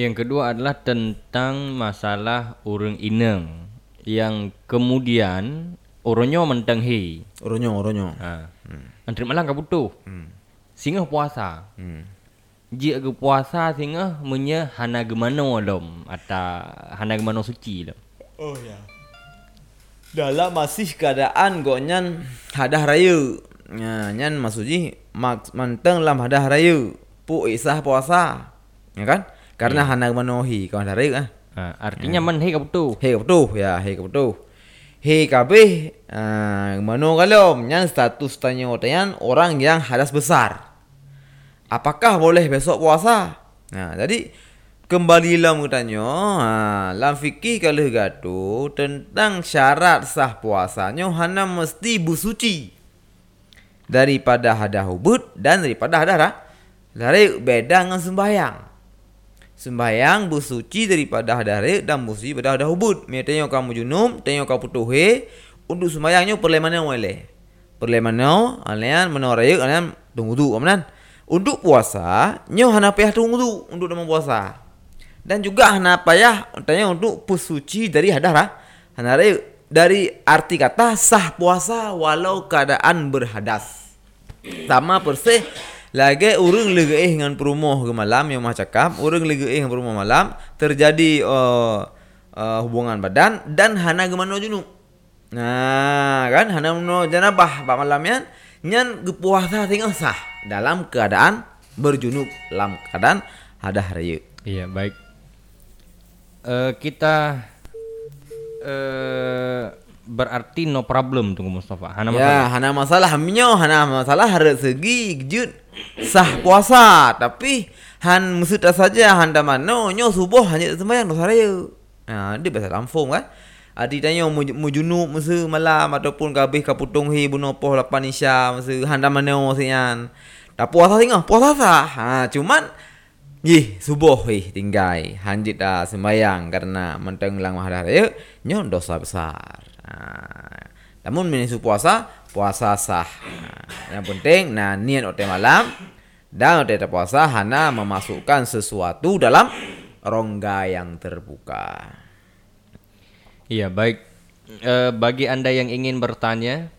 Yang kedua adalah tentang masalah urang ineng yang kemudian orangnya mentang hi. Oronyo, oronyo. Ha. Antri malang ka butuh. Hmm. Singa puasa. Hmm. Jika ke puasa singa munya hana gemano lom atau hana gemano suci lom. Oh ya. Dalam masih keadaan gonyan hadah raya. Ya, nyan maksudnya mak manteng lam hadah raya. Pu isah puasa. Ya kan? Karena hana manohi kalau hadah raya ah. Ha, artinya man hi ka butuh. Hei betul ya, hei betul. Hei kabeh uh, mano kalom nyan status tanya otayan orang yang hadas besar. Apakah boleh besok puasa? Nah, jadi kembali lam tanya, ha, lam fikih kalau gato tentang syarat sah puasanya hana mesti bersuci daripada hadah hubud dan daripada hadah dari beda dengan sembahyang. Sembahyang bersuci daripada hadare dan bersuci pada hadah hubud. Tengok kamu junub, tengok kamu putuhe, untuk sembahyangnya perlemana boleh. Perlemana, alian menoraya, alian tunggu tu, amanan. Untuk puasa, nyo hana payah tunggu tu untuk dalam puasa. Dan juga hana payah tanya untuk bersuci dari hadah ra. Hana raya dari arti kata sah puasa walau keadaan berhadas. Sama persis lagi orang legeih dengan perumah ke malam yang mah cakap orang legeih dengan perumah malam terjadi uh, uh, hubungan badan dan hana gemano junub. Nah, kan hana gemano janabah pak malam yan nyan gepuasa tengah sah dalam keadaan berjunub dalam keadaan hadah raya. Iya, baik. Eh kita eh berarti no problem tunggu Mustafa. Hana masalah. Ya, hana masalah minyo, hana masalah harus segi gejut sah puasa, tapi han musudah saja handa mano nyo subuh hanya sembahyang dosa raya. Nah, dia bahasa lampung kan. Adi tanya mu mu junub masa malam ataupun kabeh kaputung hi buno poh lapan isya masa handa mano sian. Tak puasa tengah, puasa sah. Ha, cuman Yih, subuh ih tinggai. Hanjit dah sembayang karena menteng lang mahadar raya nyo dosa besar. Namun menisu puasa, puasa sah. Ha. Yang penting nah niat ote malam dan ote puasa hana memasukkan sesuatu dalam rongga yang terbuka. Iya, baik. Eh, bagi Anda yang ingin bertanya,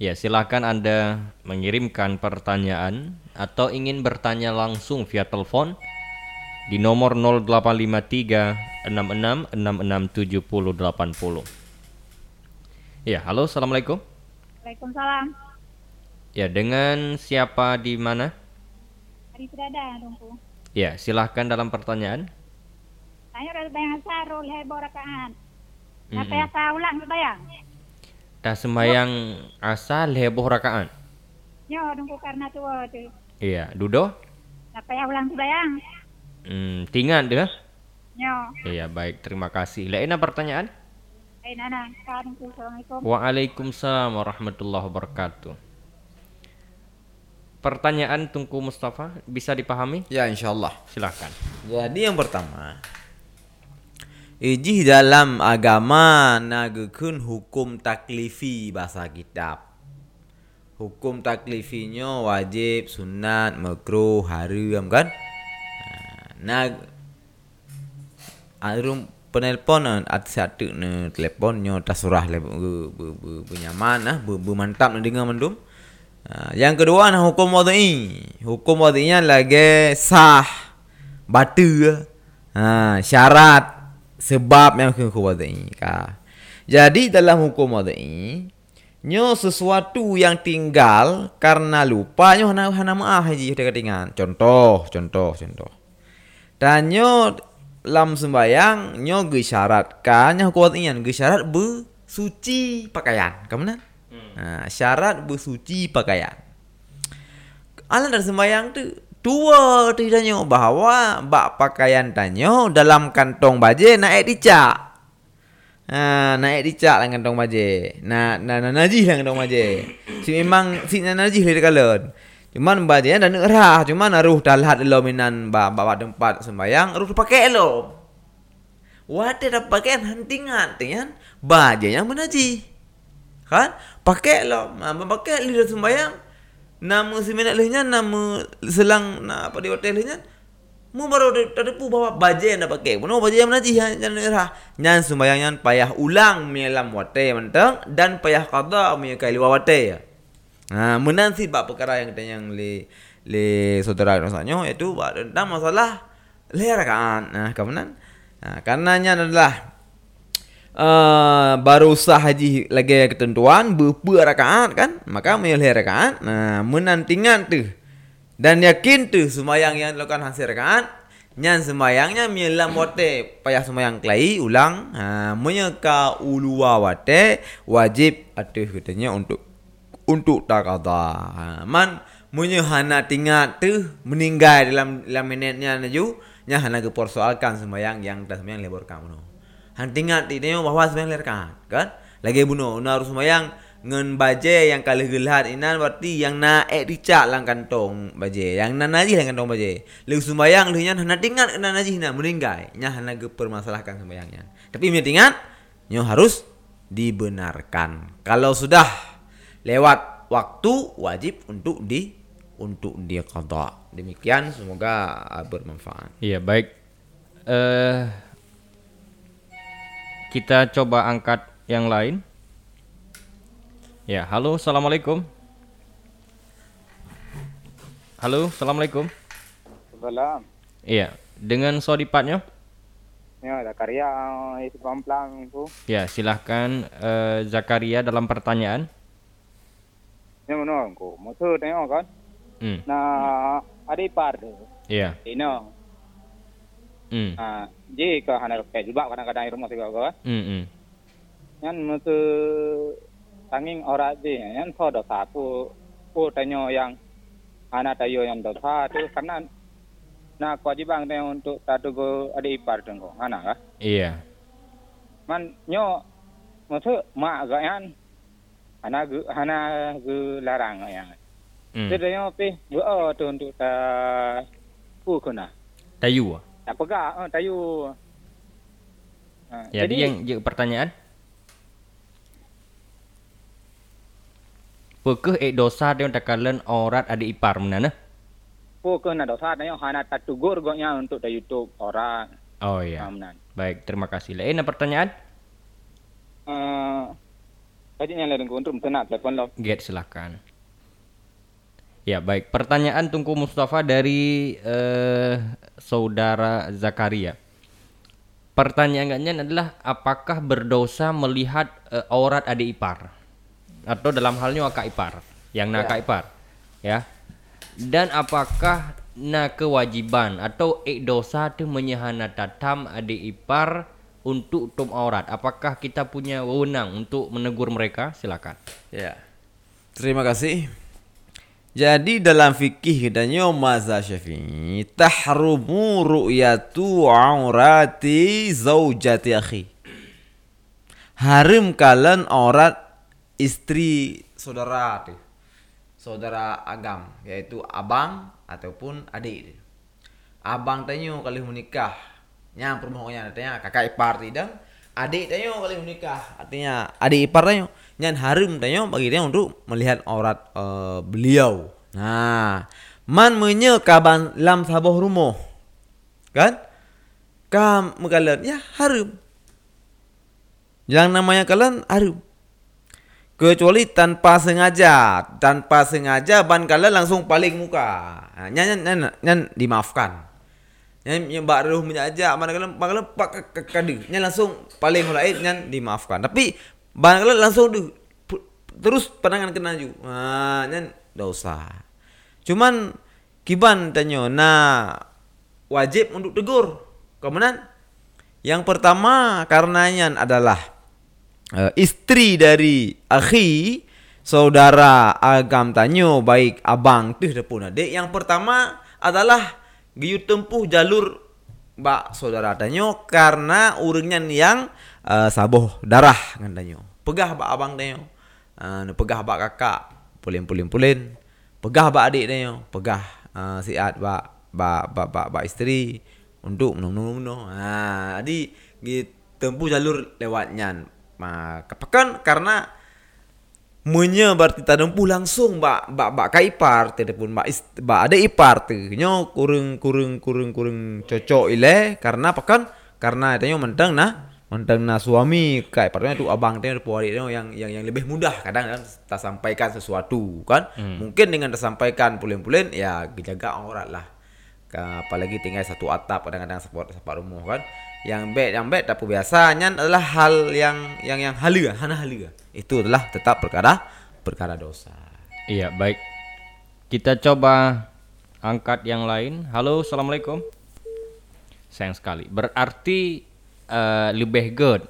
ya silakan Anda mengirimkan pertanyaan atau ingin bertanya langsung via telepon di nomor 0853 66 66 70 80. Ya, halo, assalamualaikum. Waalaikumsalam. Ya, dengan siapa di mana? Hari Sedada, Tungku. Ya, silahkan dalam pertanyaan. Tanya udah bayang sarul heboh rakaat. Apa ya saya ulang bayang? Dah sembahyang asal heboh rakaat. Yo, Tungku karena tua tu. Iya, dudo. Apa ya ulang bayang? Hmm, tinggal deh. Yo, Iya, baik. Terima kasih. Lainnya pertanyaan? Waalaikumsalam warahmatullahi wabarakatuh. Pertanyaan Tungku Mustafa bisa dipahami? Ya insyaallah. Silahkan. Jadi yang pertama Ijih dalam agama nagekun hukum taklifi bahasa kitab. Hukum taklifinya wajib, sunat, makruh, haram kan? Nah, Nag Arum penelpon at satu ne teleponnya tak surah le bu- benyaman nah bu- bu mantap dengar mendum. Ha, yang kedua nah hukum wadai. Hukum wadainya lagi sah batu ha, syarat sebab yang hukum wadai ka. Jadi dalam hukum wadai nyo sesuatu yang tinggal karena lupa nyo hana hana maaf haji dia ketinggalan. Contoh, contoh, contoh. Dan nyo lam sembayang nyo gesyaratkan nyo kuat ian gesyarat bersuci pakaian. Kamu Ha, syarat bersuci pakaian. Alam dari sembayang tu dua tidaknya bahawa bak pakaian tanyo dalam kantong baje naik dicak. Ha, naik dicak dalam kantong baje. Na na na najis dalam kantong baje. Si memang si na najis le kalon. Cuman baje dan erah, cuman aruh dalhat lo minan ba ba tempat sembayang aruh pakai lo. Wate dah pakaian hantingan, tingan baje yang menajis. Kan? Pakai lo. Ha, pakai lidah sembayang. Nama si menak lehnya nama selang na apa di hotel lehnya. Mu baru ada pu bawa baju yang dah pakai. Mana baju yang mana jih jangan erah. Nyan sembayang nyan payah ulang menyelam wate mentang dan payah qada menyekai liwa wate ya. Nah, menansi bab perkara yang kita yang li li saudara rasanya itu bab tentang masalah le rakaat. Nah, kemudian nah, karenanya adalah uh, baru sah haji lagi ketentuan berapa rakaat kan? Maka menyelah rakaat. Nah menantingan tu dan yakin tu semayang yang dilakukan hasil rakaat. Nyan semayangnya menyelam wate payah semayang kelai ulang. Ha, menyeka ulua wate wajib atuh katanya untuk untuk takada man menyehana tinggal tu meninggal dalam dalam minitnya naju nya hana kepersoalkan semayang yang dah semayang lebor kamu Han tinggal ti tengok bahawa sembahyang lerkan, kan? Lagi bunuh, nak harus sembahyang ngen baje yang kali gelat inan berarti yang naik dicak lang kantong baje, yang nan najis lang kantong baje. Lu sembahyang lu nyan hana tinggal nan najis na meninggal, nya hana ge permasalahkan sembahyangnya. Tapi dia tinggal nyo harus dibenarkan. Kalau sudah lewat waktu wajib untuk di untuk dia qada. Demikian semoga bermanfaat. Iya, baik. Eh uh, kita coba angkat yang lain. Ya, halo, assalamualaikum. Halo, assalamualaikum. Salam. Iya, dengan sodipatnya. Ya, Zakaria itu pelan itu. Ya, silahkan uh, Zakaria dalam pertanyaan. Ya, mana aku? Maksud tengok kan? Hmm. Nah, ada ipar. Iya. Ini. Hmm. Ah, je ke hana ke juga kadang-kadang rumah juga ke. Hmm. hmm. Yan mutu tanging ora je yan so dosa pu pu tanyo yang hana tayo yang dosa tu karena na kewajiban untuk tadu go ada ipar tengko hana ka. Iya. Man nyo mutu mak yan hana gu hana gu larang yang. Hmm. Jadi nyo pi go tu untuk ta pu kuna. Tayu. Tak pegang, oh, tayu. Ha, jadi, jadi yang pertanyaan? Pekeh ek dosa dia kalen orat ada ipar mana? Pekeh nak dosa dia hana tak tugur goknya untuk di YouTube orang. Oh iya. Baik, terima kasih. Lain pertanyaan? Uh, lain untuk. Get silakan. Ya baik, pertanyaan Tungku Mustafa dari uh, saudara Zakaria. Pertanyaannya adalah apakah berdosa melihat uh, aurat adik ipar atau dalam halnya akak ipar yang nak ya. ipar, ya. Dan apakah na kewajiban atau ek dosa tu menyahana tatam adik ipar untuk tum aurat? Apakah kita punya wewenang untuk menegur mereka? Silakan. Ya. Terima kasih. Jadi dalam fikih katanya mazhab Syafi'i tahrumu ru'yatu aurati zaujati akhi. Haram kalian aurat istri saudara. Saudara agam yaitu abang ataupun adik. Abang tanya kali menikah. Yang permohonannya tanya kakak ipar tidak. Adik tanya kali menikah. Artinya adik ipar tanya nyan harum tanya bagi dia untuk melihat aurat uh, beliau. Nah, man menye kaban lam sabah rumah. Kan? Kam mekalan ya harum. Yang namanya kalian harum. Kecuali tanpa sengaja, tanpa sengaja ban kalian langsung paling muka. Nah, nyan, nyan, nyan, nyan dimaafkan. Yang bak ruh menjajak mana kalian kalian pak. Nyan langsung paling mulai nyan dimaafkan. Tapi ban kalian langsung di terus pandangan kena ju. Ha, nyan dosa. Cuman kiban tanya nah wajib untuk tegur. Kemudian yang pertama karenanya adalah uh, istri dari akhi saudara agam tanyo baik abang tu pun adik. Yang pertama adalah giyu tempuh jalur bak saudara tanyo karena urangnya yang uh, saboh darah ngan tanyo. Pegah bak abang tanyo. Uh, pegah bak kakak. Pulin-pulin-pulin pegah bak adik dia pegah uh, siat bak bak bak bak, bak isteri. Untuk menung-menung ha jadi tempuh jalur lewatnya ma kepekan karena Munya berarti tak dempuh langsung bak bak bak kai ipar telepon bak is, bak ada ipar tu. Nyo kurung kurung kurung kurung cocok ile karena apa kan? Karena tanya mentang nah mentang nah suami kai iparnya tu abang tu adik yang yang yang lebih mudah kadang kan tak sampaikan sesuatu kan. Hmm. Mungkin dengan tersampaikan pulen-pulen ya jaga aurat lah. Apalagi tinggal satu atap kadang-kadang sepak sepak rumah kan yang bet yang bet tapi biasanya adalah hal yang yang yang halia hana halia. Itu adalah tetap perkara perkara dosa. Iya baik. Kita coba angkat yang lain. Halo assalamualaikum. Sayang sekali. Berarti uh, lebih good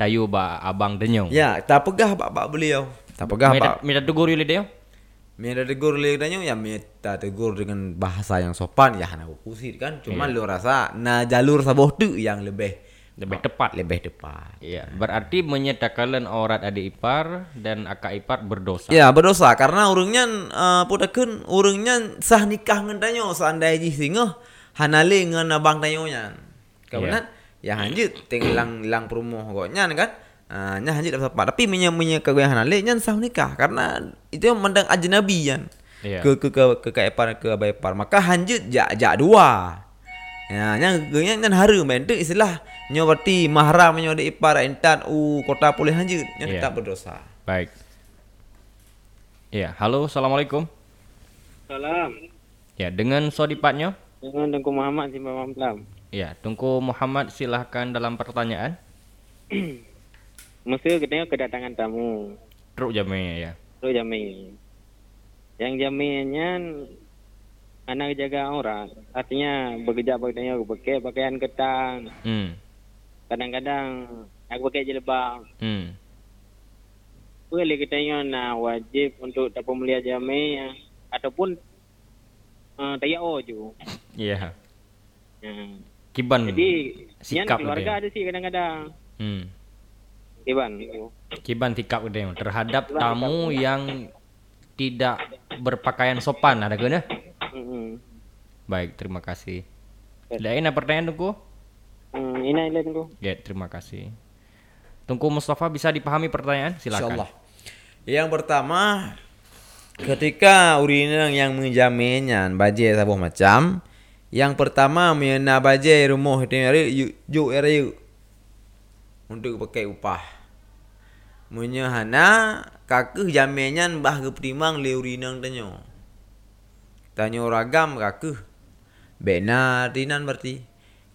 tayu ba abang denyong. Ya tak pegah bak bak beliau. Tak pegah bak. minta tegur yuli dia Minta tegur ledanyo ya minta tegur dengan bahasa yang sopan ya hana kusir kan. Cuma iya. lu rasa na jalur saboh tu yang lebih lebih tepat. Lebih tepat. Iya, berarti menyatakan aurat adik ipar dan akak ipar berdosa. Ya, berdosa karena urungnya uh, pudakeun urungnya sah nikah ngendanyo seandainya singa hanale ngan abang tanyonya. Kabenan yeah. ya hanjut tinglang lang perumoh koknya kan. Uh, nya hanjit dapat tapi minyak minyak kegoyang halal nya sah nikah. Karena itu yang mandang ajnabi yan. Yeah. ke ke ke ke ke epar ke abai par maka hanjut jak jak dua. Ya nya nya nya haru men. Tu istilah nya berarti mahram nya de ipar entan u kota boleh hanjut. Nya yeah. tetap berdosa. Baik. Ya halo assalamualaikum. Salam. Ya dengan sodipatnya? Dengan Tungku Muhammad Simbang Mamplam ya Tungku Muhammad silahkan dalam pertanyaan mesti kita kedatangan tamu. Truk jamin ya. Truk jamin. Yang jaminnya anak jaga orang, artinya bekerja bekerja pakai pakaian ketan. Hmm. Kadang-kadang aku pakai jilbab. Hmm. Boleh kita na wajib untuk tak pemulia jamin ataupun uh, tayak oju. Iya. Yeah. Yeah. Kiban. Jadi, sikap keluarga ada sih kadang-kadang. Hmm Kiban Kiban tikap gede terhadap tamu yang tidak berpakaian sopan ada guna? Baik, terima kasih. Ada ini pertanyaan tunggu? Hmm, ini ini tunggu. Ya, terima kasih. Tunggu Mustafa bisa dipahami pertanyaan? Silakan. Yang pertama, ketika urinang yang menjaminnya baje sabuh macam, yang pertama mena baje rumah itu yuk yuk yuk untuk pakai upah menyahana kakeh jaminyan bah ke primang leurinang tanyo. Tanyo ragam kakeh. Benar dinan berarti.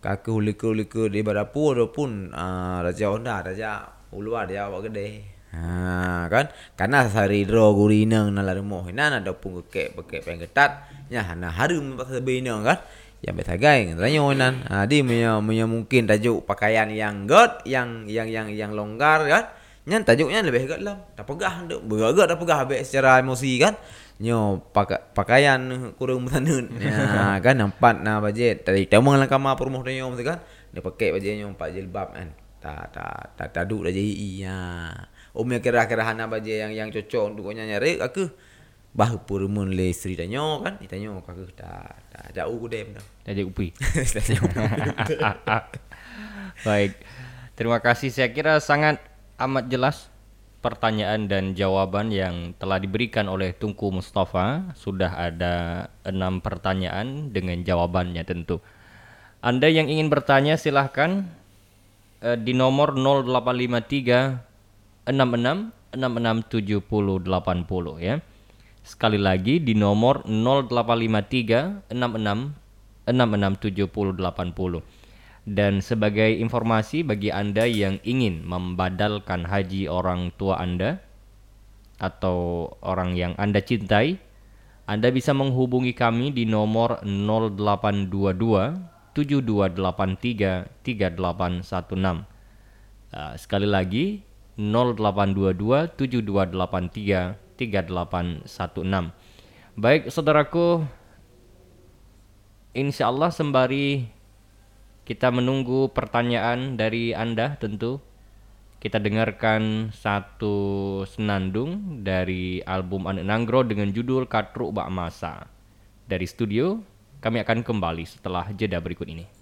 Kakeh uliku-uliku di badapu ataupun uh, raja onda raja uluar dia awak gede. Ha kan karena sari dro gurinang nala rumah hinan ada pun kek pakai pengen ketat nya hana harum pas sebinang kan yang beta gai tanyo nan ha di mungkin tajuk pakaian yang god yang yang yang yang longgar kan Nyan tajuknya lebih agak lam. Tak pegah. Beragak dah pegah habis secara emosi kan. Nyo pakai pakaian kurang bertanun. ya kan nampak na bajet. Tadi temang lah kamar perumah dia nyo kan. Dia pakai baju nyo empat jilbab kan. Tak tak tak tak duk dah jadi iya. Om yang kira-kira hana baju yang yang cocok untuk kau nyari aku bah purumun le isteri tanyo kan ditanya kakak tak tak jauh ku dem dah dah jadi upi baik terima kasih saya kira sangat amat jelas pertanyaan dan jawaban yang telah diberikan oleh Tungku Mustafa. Sudah ada enam pertanyaan dengan jawabannya tentu. Anda yang ingin bertanya silahkan eh, di nomor 0853 66 66 70 80 ya. Sekali lagi di nomor 0853 66 66 70 80. Dan sebagai informasi bagi Anda yang ingin membadalkan haji orang tua Anda atau orang yang Anda cintai, Anda bisa menghubungi kami di nomor 0822 7283 3816. Uh, sekali lagi 0822 7283 3816. Baik saudaraku, insya Allah sembari kita menunggu pertanyaan dari Anda tentu. Kita dengarkan satu senandung dari album Anak Nanggro dengan judul Katruk Bak Masa. Dari studio, kami akan kembali setelah jeda berikut ini.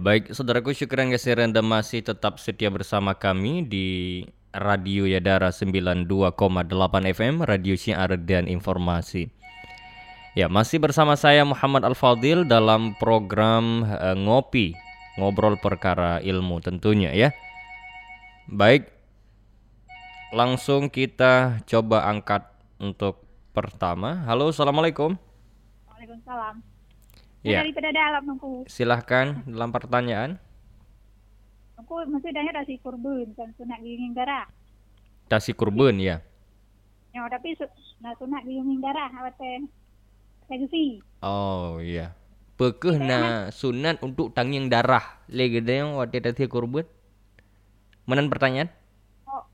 Baik saudaraku syukuran kasih Anda masih tetap setia bersama kami di Radio Yadara 92,8 FM, Radio Syiar dan Informasi. Ya, masih bersama saya Muhammad Al-Fadil dalam program uh, Ngopi, ngobrol perkara ilmu tentunya ya. Baik, langsung kita coba angkat untuk pertama. Halo, Assalamualaikum. Waalaikumsalam. Ya. Daripada dalam nungku. Silahkan dalam pertanyaan. Nungku mesti dah ada si kurban kan sunat ginging darah. Dasi kurban ya. Ya tapi nah sunat ginging darah awak teh. Segusi. Oh iya. Pekeh na sunat untuk tangyang darah. Lagi ada yang waktu dasi kurban. Menan pertanyaan? Oh.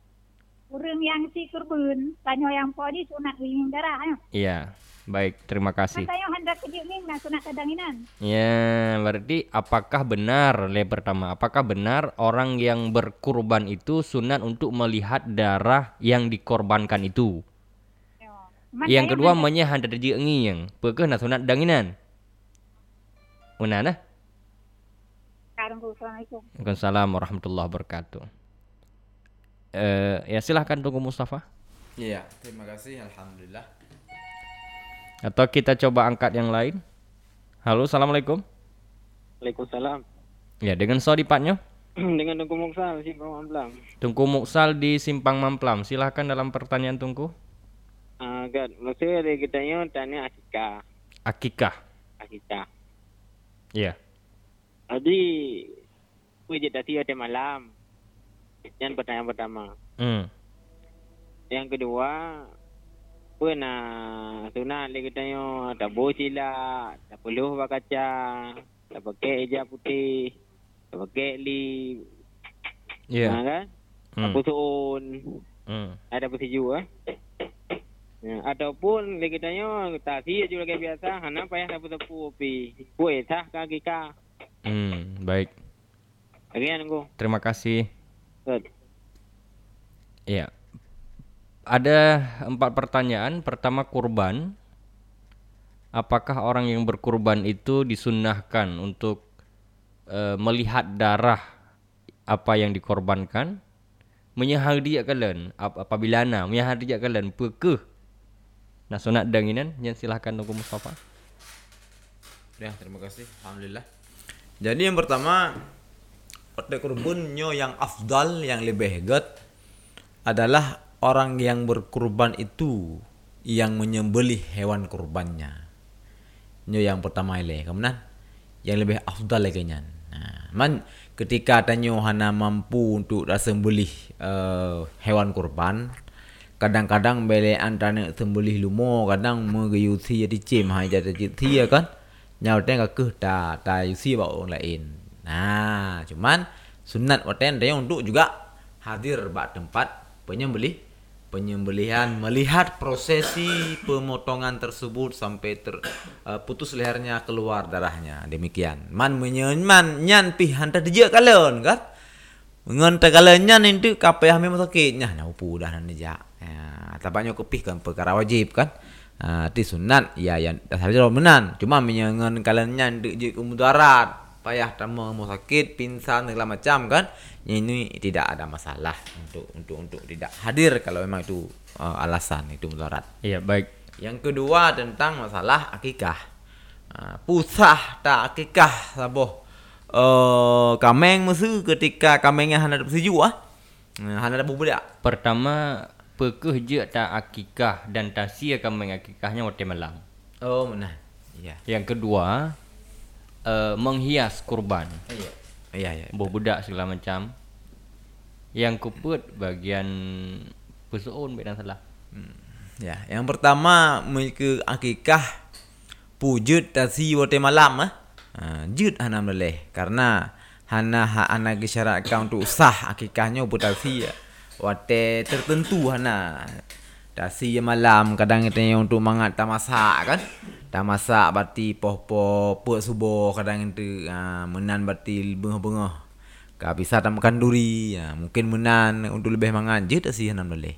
Urang yang si kurban, tanya yang po di sunat ginging darah. Ya. Baik, terima kasih. Tanya hendak nah sunat kedanginan. Ya, berarti apakah benar le pertama? Apakah benar orang yang berkurban itu sunat untuk melihat darah yang dikorbankan itu? Ya. Man yang saya kedua hendak- menye handa reji engi yang na sunat danginan. Mana nah? Karung Assalamualaikum. Waalaikumsalam warahmatullahi wabarakatuh. Eh, ya silahkan tunggu Mustafa. Iya, terima kasih. Alhamdulillah. Atau kita coba angkat yang lain. Halo, assalamualaikum. Waalaikumsalam. Ya, dengan sodipatnya. Dengan Tungku Muksal si Bang Mamplam. Tungku Muksal di Simpang Mamplam. Silahkan dalam pertanyaan Tungku. Ah, kan. Maksudnya ada kita yang tanya akikah. Akikah. Akikah. Iya. Jadi, wujud tadi ada malam. Yang pertanyaan pertama. Hmm. Yang kedua, pernah sunat lagi tanya tak boleh silap, tak perlu pakai kaca, tak pakai hijab putih, tak pakai lip, Iya. ha, kan? Hmm. Apa suun, Hmm. ada ah. Ya, ataupun lagi tak sih juga kayak biasa, hana payah tepu pi. Kue sah kaki ka. Hmm, baik. Nunggu. Terima kasih. Good. Iya. Ada empat pertanyaan. Pertama kurban. apakah orang yang berkurban itu disunnahkan untuk uh, melihat darah apa yang dikorbankan menyahar dia kalian ap apabila na kalian pekeh nah sunat danginan yang silahkan Tunggu Mustafa Ya, terima kasih. Alhamdulillah. Jadi yang pertama Otek kurbannya yang afdal, yang lebih hebat adalah orang yang berkurban itu yang menyembelih hewan kurbannya. Nyo yang pertama ile, kemudian yang lebih afdal lagi nya. Nah, man ketika tanyo hana mampu untuk rasa sembelih uh, hewan kurban, kadang-kadang bele antara sembelih lumo, kadang megayusi jadi cim hai jadi ya kan. Nyau tengah ke ta ta yusi bawa orang lain. Nah, cuman sunat waten dia untuk juga hadir bak tempat penyembelih penyembelihan melihat prosesi pemotongan tersebut sampai ter uh, putus lehernya keluar darahnya. Demikian. Man menyenman nyan pi hantar dia kalian kan? Kalian nyan itu kapeh memang sakitnya nah upu dah nanti ja ya tabaknya kepih kan perkara wajib kan? Uh, ti sunat ya yang dasar menan cuma menyengan kalian nyan di kemudarat payah tamu mau sakit, pingsan segala macam kan. Ini tidak ada masalah untuk untuk untuk tidak hadir kalau memang itu uh, alasan itu mudarat. Iya, baik. Yang kedua tentang masalah akikah. Uh, pusah tak akikah saboh. Uh, kameng mesti ketika kamengnya hendak berseju ah. Hendak budak. Pertama pekeh je tak akikah dan tasia kameng akikahnya waktu malam. Oh, benar. Iya. Yang kedua, uh, menghias kurban. Iya. Iya, iya. Buah budak segala macam. Yang kuput bagian pesuun beda salah. Hmm. Ya, yang pertama mereka akikah pujud tasi wote malam ah. Ha, jud hana boleh karena hana ha ana disyaratkan untuk sah akikahnya putasi ya. Wate tertentu hana. Dasi malam kadang kita untuk mangat tamasa kan. Dah masak bati poh-poh puak subuh kadang itu ha, menan bati bengah-bengah. Ka bisa tak makan duri. Ha, mungkin menan untuk lebih mangan je tak sih nan boleh.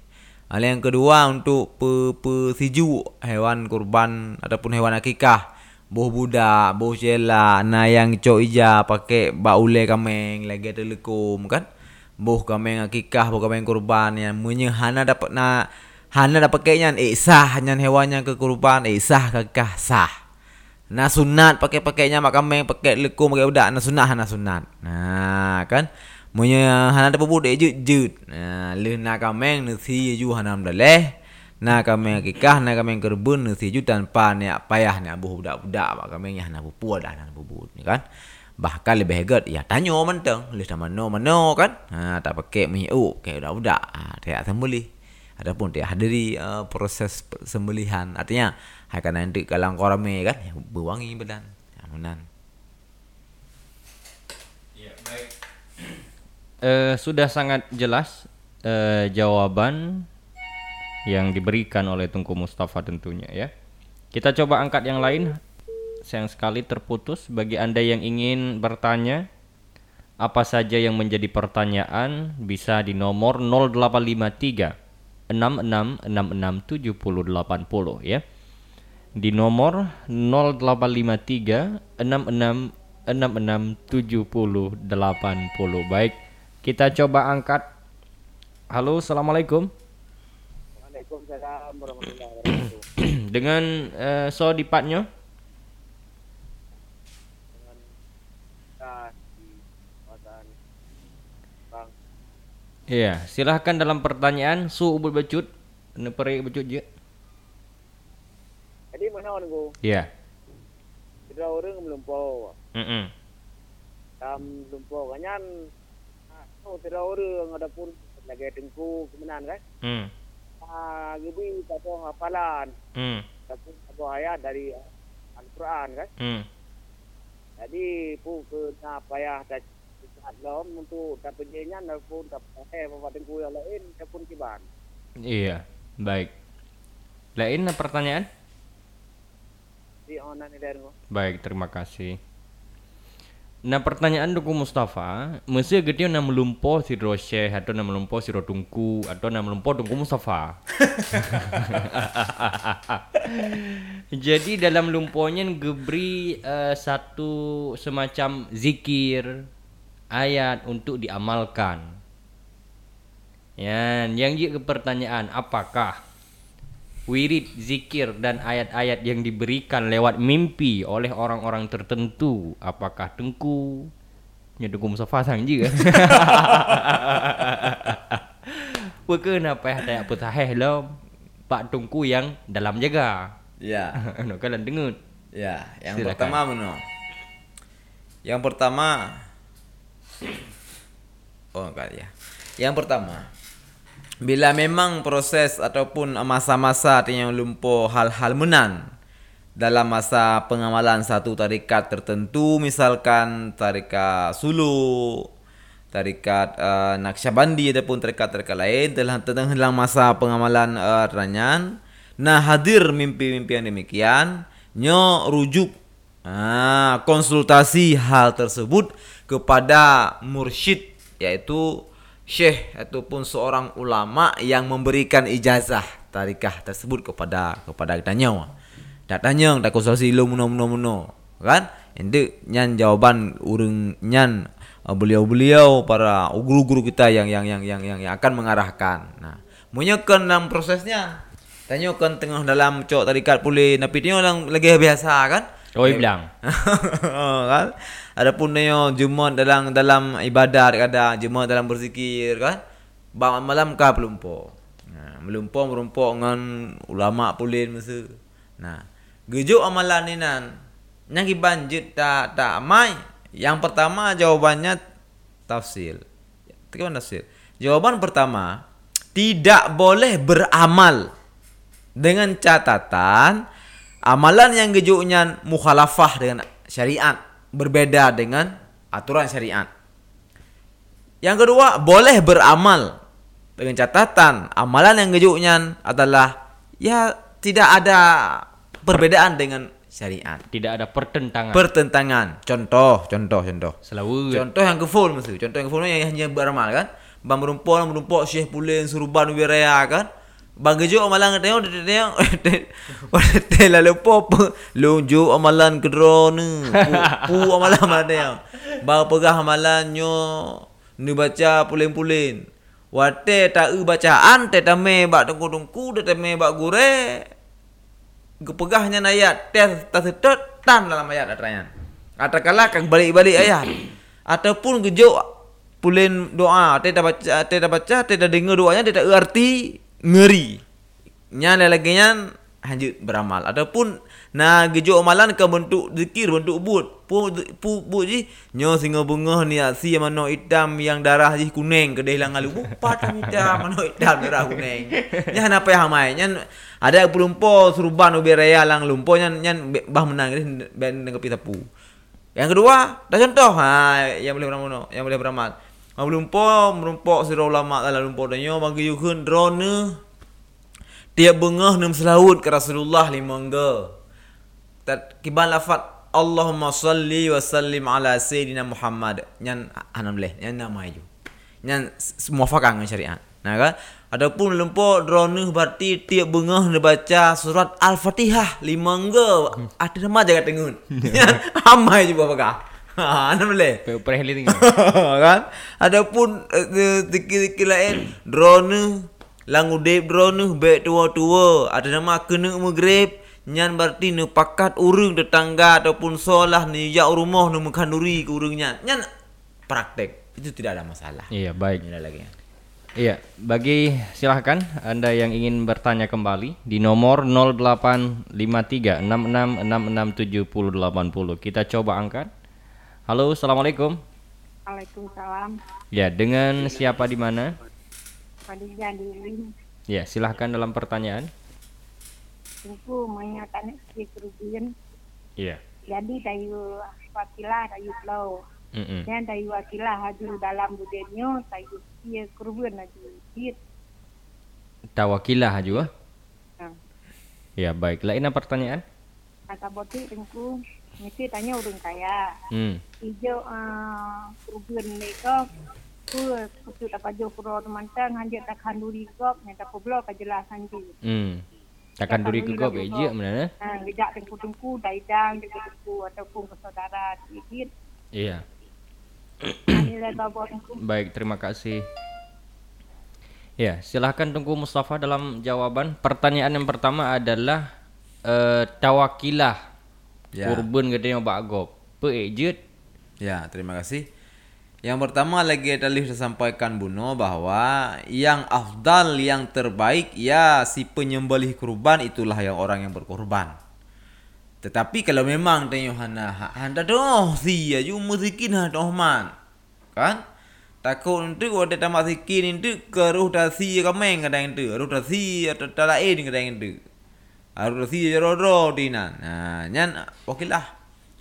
Hal yang kedua untuk pe, pe siju hewan kurban ataupun hewan akikah. Boh budak, boh cela, na yang cok ija pakai baule kameng lagi ada lekum kan. Boh kameng akikah, boh kameng kurban yang menyehana dapat nak Hana dah pakainya eh sah nyan hewannya ke kurban eh sah kekah sah. Na sunat pakai pakainya mak kameng pakai lekum pakai budak na sunat hana sunat. Nah kan Munya hana dah pebud jut jut. Nah le na kameng ne si ju hana leh. Na kameng kekah na kameng kerbun ne si ju tanpa ne payah ne abuh budak-budak mak kameng hana pupu dah hana pebud ni kan. Bahkan lebih hebat ya tanyo menteng le sama no mano kan. Ha tak pakai mi u ke budak-budak. Ha tak sembelih ataupun dia hadiri uh, proses sembelihan. Artinya akan nanti kalang korame kan ya, berwangi badan. Ya, menan ya, baik. Uh, sudah sangat jelas uh, jawaban yang diberikan oleh Tungku Mustafa tentunya ya. Kita coba angkat yang lain. Sayang sekali terputus. Bagi anda yang ingin bertanya apa saja yang menjadi pertanyaan bisa di nomor 0853 66667080 ya. Di nomor 0853 66667080. Baik, kita coba angkat. Halo, Assalamualaikum. Waalaikumsalam warahmatullahi wabarakatuh. Dengan uh, so dipatnya? Iya, silahkan dalam pertanyaan su ubud becut, neperi becut je. Jadi mana orang go? Iya. Tidak orang belum po. Mm. Tam belum po kanyan. Oh, tidak orang ada pun lagi tengku kemenan kan? Hmm. Ah, gitu tahu hafalan. Hmm. Tapi apa ayat dari Al-Quran kan? Hmm. Jadi pu ke na payah dah lom untuk pun dapat eh bapak tengku yang lain pun kiban. Iya, baik. Lain pertanyaan? Di online dari Baik, terima kasih. Nah pertanyaan duku Mustafa, mesti gede na melumpo si Syekh atau na melumpo si Tungku atau na melumpo Tungku Mustafa. Jadi dalam lumponya gebri uh, satu semacam zikir ayat untuk diamalkan. Ya, yang jadi pertanyaan apakah wirid, zikir dan ayat-ayat yang diberikan lewat mimpi oleh orang-orang tertentu apakah tengku? Nyedugum sefasang juga. Bukan apa ya putaheh lo Pak Tungku yang dalam jaga. Ya. No kalian dengut. Ya yang Silakan. pertama meno Yang pertama Oh enggak ya. Yang pertama Bila memang proses ataupun masa-masa yang lumpuh hal-hal menan dalam masa pengamalan satu tarikat tertentu misalkan tarikat Sulu, tarikat uh, Naqsyabandi ataupun tarikat-tarikat lain telah dalam masa pengamalan uh, ranyan nah hadir mimpi-mimpi yang demikian nyo rujuk ah, konsultasi hal tersebut kepada mursyid yaitu syekh ataupun seorang ulama yang memberikan ijazah tarikah tersebut kepada kepada tanya. Tak tanya tak konsultasi lu muno muno muno kan? Ende nyan jawaban urang nyan uh, beliau-beliau para guru-guru kita yang yang yang yang yang, yang akan mengarahkan. Nah, munyakan dalam prosesnya. Tanyakan tengah dalam cok tarikat pulih napi tengok lagi biasa kan? Oh, bilang. kan? Adapun nyo Jumaat dalam dalam ibadat kada Jumaat dalam berzikir kan. Bang malam ka pelumpo. Nah, melumpo merumpo dengan ulama pulin masa. Nah, gejuk amalan ni nan. Yang banjut tak tak mai. Yang pertama jawabannya tafsir. Bagaimana tafsir? Jawaban pertama, tidak boleh beramal dengan catatan amalan yang gejuknya mukhalafah dengan syariat berbeda dengan aturan syariat. Yang kedua, boleh beramal dengan catatan amalan yang gejuknya adalah ya tidak ada perbedaan dengan syariat. Tidak ada pertentangan. Pertentangan. Contoh, contoh, contoh. Selalu. Contoh yang keful mesti. Contoh yang keful yang hanya beramal kan. Bang merumpok, merumpok Syekh Pulin, Suruban, Wiraya kan. Bang gejuk amalan tengok dia tengok. Wala lalu pop. Lunjuk amalan kedrone. Pu, pu amalan amalan tengok. Bang pegah amalannya. Ni baca pulin-pulin. Wate tak u bacaan te tame bak tengku-tengku te tame bak gure. Kepegahnya ayat te tak tan dalam ayat atrayan. Katakanlah kang balik-balik ayat. Ataupun gejuk pulin doa te baca te baca te dengar doanya te tak erti ngeri. Nya nya lanjut beramal. Ataupun na gejo amalan ke bentuk zikir bentuk but. Pu pu bu ji nyo singa bunga ni asi mano hitam yang darah ji kuning ke hilang alu. Bupat hitam mano hitam darah kuning. Nya apa yang hamai nya ada pelumpo suruban ubi raya lang lumpo nya nya bah menang ni ben dengan pitapu yang kedua dah contoh. Ha yang boleh beramal yang boleh beramal Melumpo merumpok sira ulama dalam lumpo danyo bagi yuhun drone tiap bengah nem selaut ke Rasulullah limangga. Tat kiban lafat Allahumma salli wa sallim ala sayyidina Muhammad. Nyan anam leh, nyan nama itu. Nyan muafakah dengan syariat. Nah kan? Adapun lempo drone berarti tiap bengah ne baca surat Al-Fatihah limangga. Ada nama jaga tengun. Nyan amai juga apakah? Ha, ana boleh. Perehli tinggi. kan? Adapun zikir-zikir lain drone lang udip drone be tua-tua ada nama kena maghrib nyan berarti ne pakat urung tetangga ataupun solah ni ya rumah ne mengkanduri ke urungnya. Nyan praktek. Itu tidak ada masalah. Iya, baik. Ini lagi. Iya, bagi silahkan Anda yang ingin bertanya kembali di nomor 085366667080. Kita coba angkat. Halo, Assalamualaikum. Waalaikumsalam. Ya, dengan siapa di mana? Khadijah di Lim. Ya, silahkan dalam pertanyaan. Tunggu menyatakan si kerugian. Iya. Jadi tayu wakilah tayu flow. Mm-mm. Dan tayu wakilah haju dalam budenyo tayu dia kerugian haju dit. Tawakilah juga. Nah, Ya, baik. Lain apa pertanyaan? kata boti tunggu mesti tanya urang kaya. Hmm. Ijo uh, kurban ni ko ku kutu apa jo kuro mantang hanje tak kanduri gop ni tak poblo kejelasan di. Hmm. Takkan duri ke gop eje mana? Ha gejak tengku-tengku daidang tengku ataupun saudara sedikit. Iya. Baik, terima kasih. Ya, silahkan Tunggu Mustafa dalam jawaban. Pertanyaan yang pertama adalah uh, tawakilah Ya. kurban katanya Pak Gop. Pe ejet. Ya, terima kasih. Yang pertama lagi tadi sudah sampaikan Buno bahwa yang afdal, yang terbaik ya si penyembelih kurban itulah yang orang yang berkorban. Tetapi kalau memang tanya hana anda doh si ya musikin ha doh man. Kan? Takut nanti ada tamat sikin itu ke ruh dasi kameng kadang itu, ruh dasi atau talain kadang itu. Harus dasi jero dinan. Nah, nyan okelah.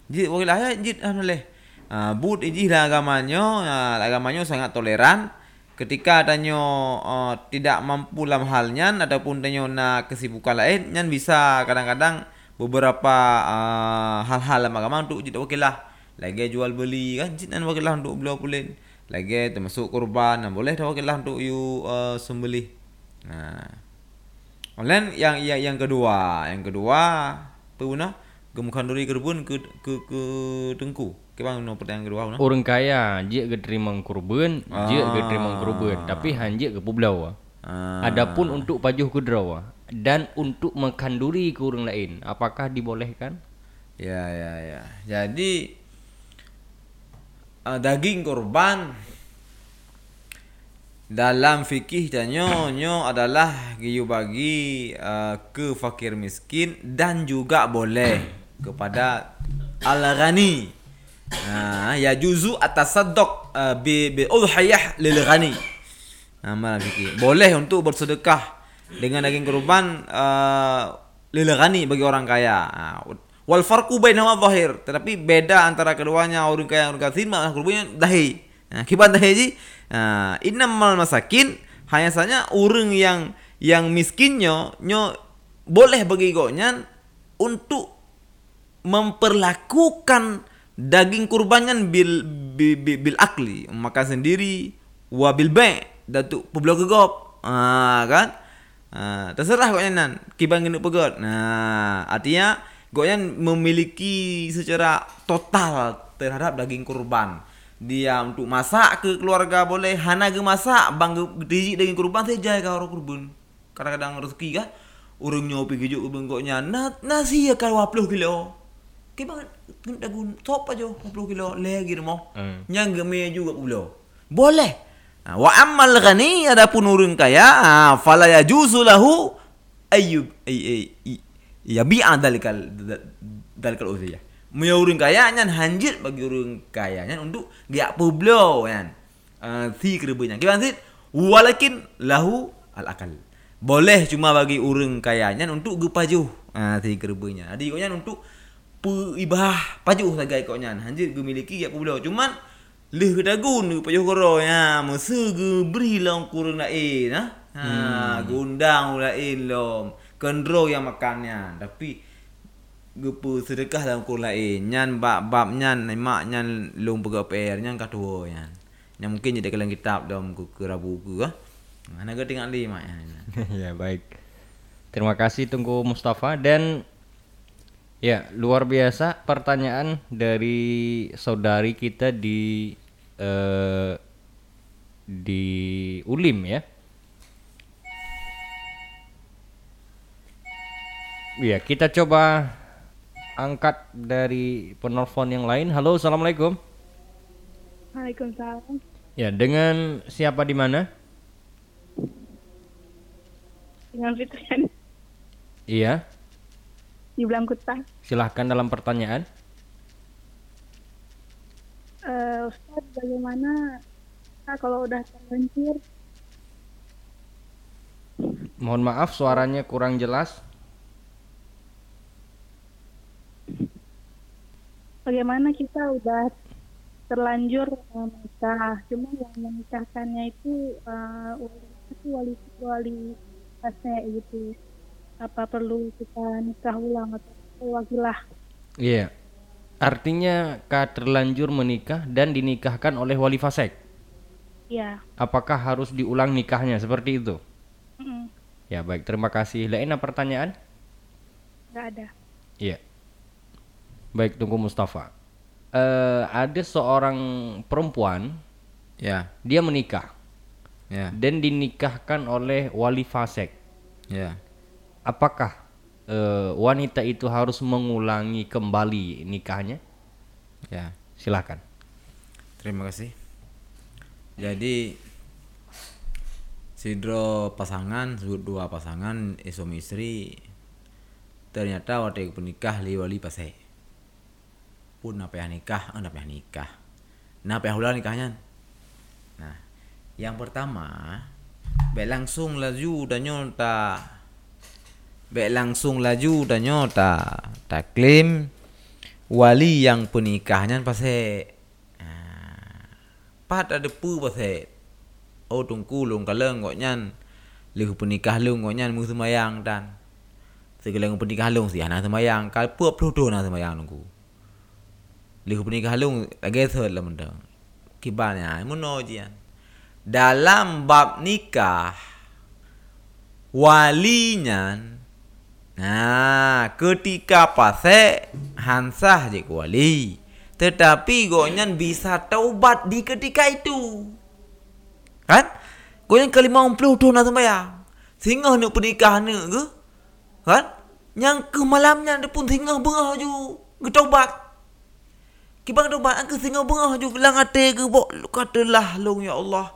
Jid okelah ya jid anu leh. Uh, but ini lah agamanya, uh, agamanya sangat toleran. Ketika tanya uh, tidak mampu dalam halnya ataupun tanya nak kesibukan lain, nyan bisa kadang-kadang beberapa uh, hal-hal dalam agama untuk jadi okey lah. Lagi jual beli kan, jinan okey lah untuk beli pulin. Lagi termasuk kurban, nah, boleh dah okey lah untuk you uh, sembelih. Nah. Online yang yang yang kedua, yang kedua apa guna? Gemukan duri kerbun ke ke ke tengku. Ke bang no pertanyaan kedua guna? Orang kaya je ke terima kurban, ke terima kurban, tapi hanje ke pulau. Ah. Adapun untuk pajuh kudraw dan untuk mengkanduri ke orang lain, apakah dibolehkan? Ya ya ya. Jadi uh, daging korban dalam fikih nyo nyo adalah giyu bagi uh, ke fakir miskin dan juga boleh kepada al-ghani. Nah, ya juzu atasaddaq uh, bi bi udhiyah lil ghani. Nah, malam fikih. Boleh untuk bersedekah dengan daging kurban uh, lil ghani bagi orang kaya. Nah, wal farqu bainahuma zahir. Tetapi beda antara keduanya orang kaya dan orang kafir malah kurbannya dahi. Nah, kiban dahi. Nah, innamal masakin hanya saja orang yang yang miskinnya nyo boleh bagi gonya untuk memperlakukan daging kurbannya bil bil, bil, bil akli. Makan sendiri wa bil bay datuk peblo gegop. Ah kan? Ah, terserah kau nan kibang genduk pegot. Nah artinya kau memiliki secara total terhadap daging kurban dia untuk masak ke keluarga boleh hana ke masak bang diji daging kurban saya jaya ke orang kurban. Kadang-kadang rezeki kah? Orang nyopi kejuk kurban koknya na nasi ya kalau 20 kilo. Kibang dagun top aja 20 kilo. Lagi mau Hmm. yang geme juga pulau boleh. Nah, wa ammal ghani adapun orang kaya ah, fala yajuzu lahu ayyub ay ay i- ya bi'a dalikal dalikal udhiyah Maya orang kaya nyan hanjit bagi orang kaya nyan untuk dia pulau kan uh, si kerebanya gimana sih? Walakin lahu al akal boleh cuma bagi orang kaya nyan untuk gepaju ah si kerebanya jadi kau nyan untuk ibah pajuh sagai kau nyan. Hanjit gue miliki ya pulau cuman leh dagun ke pajuh koro ya. Masa ge beri long kurang lain ha ha gundang lain lom. Kendro yang makannya tapi gepu sedekah dalam kurang lain nyan bab bab nyan mak nyan lung pegak per nyan nyan. Yang mungkin jadi kalang kitab dalam ke rabu ke ha mana ke tengok li mak nyan. Ya baik. Terima kasih Tunggu Mustafa. Dan ya luar biasa pertanyaan dari saudari kita di eh, di Ulim ya. Iya kita coba angkat dari penelpon yang lain. Halo assalamualaikum. Waalaikumsalam. Ya dengan siapa di mana? Dengan Fitrian Iya di Blangkuta. silahkan dalam pertanyaan. Eh, Ustaz, bagaimana nah, kalau udah terlanjur Mohon maaf suaranya kurang jelas. Bagaimana kita udah terlanjur eh, menikah cuma yang menikahkannya itu eh, wali itu wali wali tasnya gitu apa perlu kita nikah ulang atau wakilah Iya. Artinya kah terlanjur menikah dan dinikahkan oleh wali fasek. Iya. Apakah harus diulang nikahnya seperti itu? Mm-mm. Ya baik, terima kasih. Lain pertanyaan? Nggak ada. Iya. Baik, tunggu Mustafa. Eh ada seorang perempuan, Ya, dia menikah ya, dan dinikahkan oleh wali fasek. ya. Apakah eh, wanita itu harus mengulangi kembali nikahnya? Ya. Silakan. Terima kasih. Jadi sidro pasangan, sebut dua pasangan suami istri ternyata waktu penikah li wali pase. Pun yang nikah, eh, apa yang nikah. Nah, apa yang ulang nikahnya? Nah, yang pertama, baik langsung laju dan nyota. Baik langsung laju dan nyota. Tak klaim wali yang penikahnya pase. Ah, pat ada pu pase. Oh tungku long kaleng kok nyan. Lihu penikah long kok nyan mu semayang dan. Segala penikah long si anak semayang. Kal puap puluh na semayang nungku. Lihu penikah long lagi lah mendang. Kibarnya muno jian. Dalam bab nikah walinya Nah, ketika pase hansah je wali. Tetapi gonyan bisa taubat di ketika itu. Kan? Gonyan ke 50 tu nak sembahyang. Singa nak pernikah ni ke? Kan? Yang ke malamnya dia pun singa bengah ju. Ke Kibang taubat ke singa bengah ju lang ate ke bok katalah long ya Allah.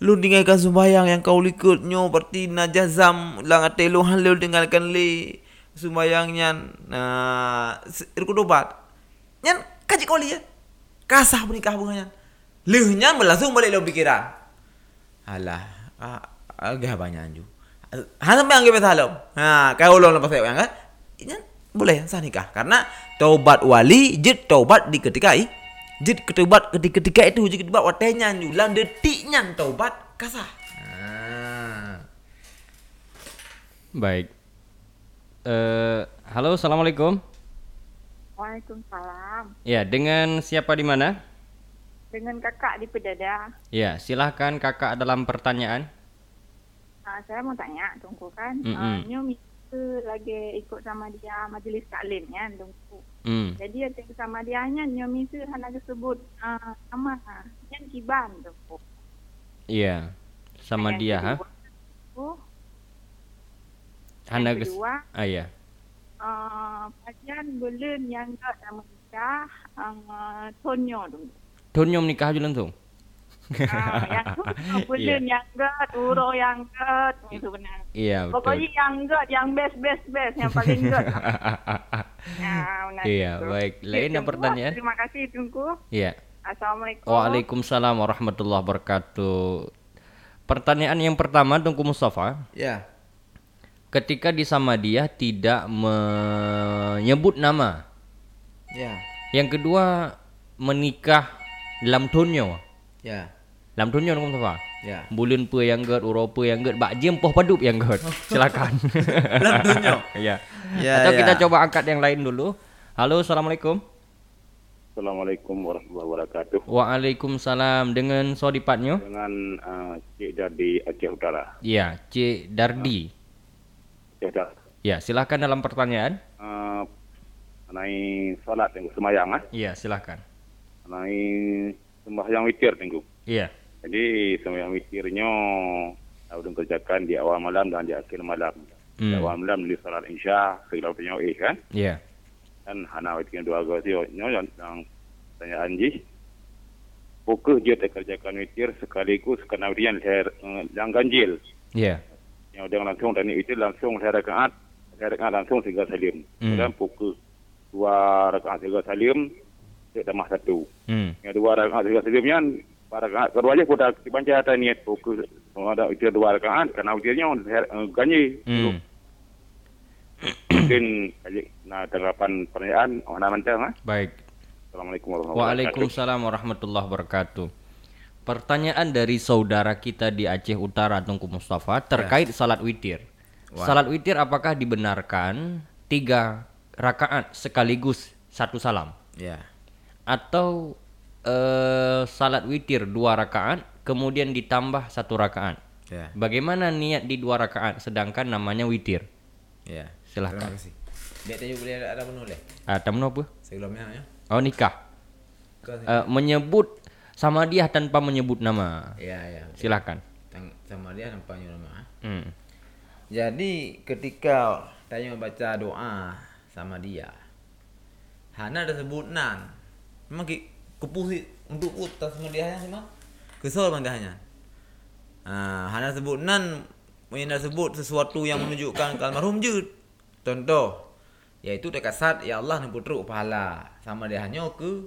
Lu tinggalkan sembahyang yang kau likutnya berarti najazam lang ate lu lu tinggalkan li sembahyangnya nah irku dobat. Nyan kaji koli ya. Kasah menikah bunganya. Lehnya langsung balik lo pikiran. Alah, ah, agak banyak ju. Hanya sampai anggap. Ha, kau ulun lepas saya kan? Nyan boleh sah nikah karena taubat wali jid taubat di ketika i jid ketaubat ketika ketika itu jid ketaubat watenya nyulang detiknya taubat kasah. Ah. Baik. Eh halo, assalamualaikum. Waalaikumsalam. Ya, dengan siapa di mana? Dengan kakak di Pedada. Ya, silahkan kakak dalam pertanyaan. Uh, saya mau tanya, tunggu kan. Mm-mm. Uh, Nyo itu lagi ikut sama dia majlis taklim kan, tunggu. Hmm. Jadi ada sama dia nya Nyo itu hanya sebut uh, nama yang kiban tunggu. Iya. Sama Yang dia, ha? tunggu, Hana kedua, Ah ya. uh, pasien belum yang tak sama nikah, uh, Tonyo tunggu. Tunyo menikah aja langsung. Ah, yang tu belum yang gad, uro yang gad, itu benar. Iya, betul. Pokoknya yang good, yang best, best, best, yang paling good. Ya, benar Iya, itu. baik. Lain ada Tunggu. pertanyaan? Terima kasih, Tunggu. Iya. Assalamualaikum. Waalaikumsalam warahmatullahi wabarakatuh. Pertanyaan yang pertama Tungku Mustafa, Ya. ketika di sama dia tidak menyebut nama. Ya. Yang kedua menikah dalam tunyo. Ya. Dalam tunyo Tungku Mustafa. Ya. Bulan pe yang gerd, Eropa yang gerd, bak jem poh padup yang gerd. Silakan. Dalam tunyo. ya. Ya, Atau ya. kita coba angkat yang lain dulu. Halo, assalamualaikum. Assalamualaikum warahmatullahi wabarakatuh. Waalaikumsalam dengan sodipatnya. Dengan uh, Cik Dardi Aceh Utara. Ya, Cik Dardi. Cik Dar. Ya, silahkan dalam pertanyaan. Uh, mengenai solat tenggu semayang ah. Iya, silahkan. Mengenai sembahyang witir tenggu. Iya. Jadi sembahyang witirnya sudah kerjakan di awal malam dan di akhir malam. Di Hmm. awal malam di solat Isya, segala punya eh kan. Iya. Dan hana witirnya dua sih. yang yang pertanyaan ji. Pukul dia kerjakan witir sekaligus kena witir yang, uh, yang ganjil. Iya. yang dengan langsung dan itu langsung saya rakaat saya rakaat langsung tiga salim Hmm. dan pukul dua rakaat tiga salim saya tambah satu Hmm. yang dua rakaat tiga salimnya pada rakaat kedua aja sudah dibaca ada niat pukul ada itu dua rakaat karena ujiannya uh, ganyi Hmm. mungkin nah tanggapan pertanyaan orang mantap ha? Baik. Assalamualaikum warahmatullahi wabarakatuh Waalaikumsalam warahmatullahi wabarakatuh. Pertanyaan dari saudara kita di Aceh Utara Tungku Mustafa terkait salat witir. Salat witir apakah dibenarkan tiga rakaat sekaligus satu salam? Ya. atau eh, salat witir dua rakaat kemudian ditambah satu rakaat. Ya. Bagaimana niat di dua rakaat sedangkan namanya witir? Ya. Silahkan. Terima kasih. Dia tanya boleh ada, penulis Ah, tamu apa? sebelumnya ya. Oh nikah. Eh, menyebut sama dia tanpa menyebut nama. Ya, ya. Silakan. Tang- Sama dia nampaknya nama. Hmm. Jadi ketika tanya baca doa sama dia, Hana ada sebut nan. Memang kepusi untuk utas sama dia hanya sama. Kesal hanya. Ah, Hana sebut nan, Hana sebut sesuatu yang menunjukkan ke almarhum je. Contoh, yaitu dekat saat ya Allah ni putruk pahala sama dia hanya ke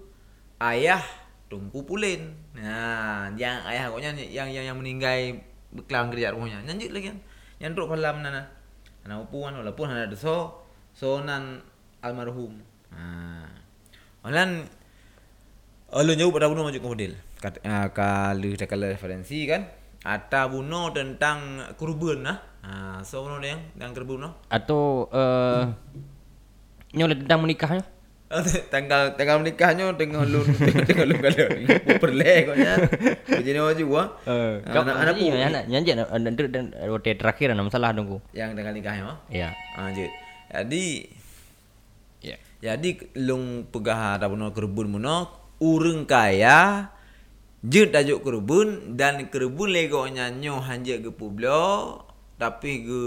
ayah tungku pulin. Nah, yang ayah koknya yang yang yang meninggal beklang kerja rumahnya. Lanjut lagi kan. Yang truk pahala mana? Anak upuan walaupun ada so sonan almarhum. Ha. Olan Alun jauh pada bunuh ke model. Kat, uh, kalau dah kalau referensi kan Ata bunuh tentang kurban lah. Ha, so bunuh yang yang kurban noh. Atau eh nyolah tentang menikahnya? tanggal tanggal menikahnya dengan lu dengan lu kalau perle koknya. Jadi nama juga. Eh, Ah, anak anak iya, pu anak nyanyi dan dan rote terakhir ada masalah dongku. yang tanggal nikahnya mah. Ya. Ah, je. Jadi Ya. Jadi lung pegah ada bunuh kerbun muno urang kaya je tajuk kerbun dan kerbun lego nyanyo hanje ke publio tapi ke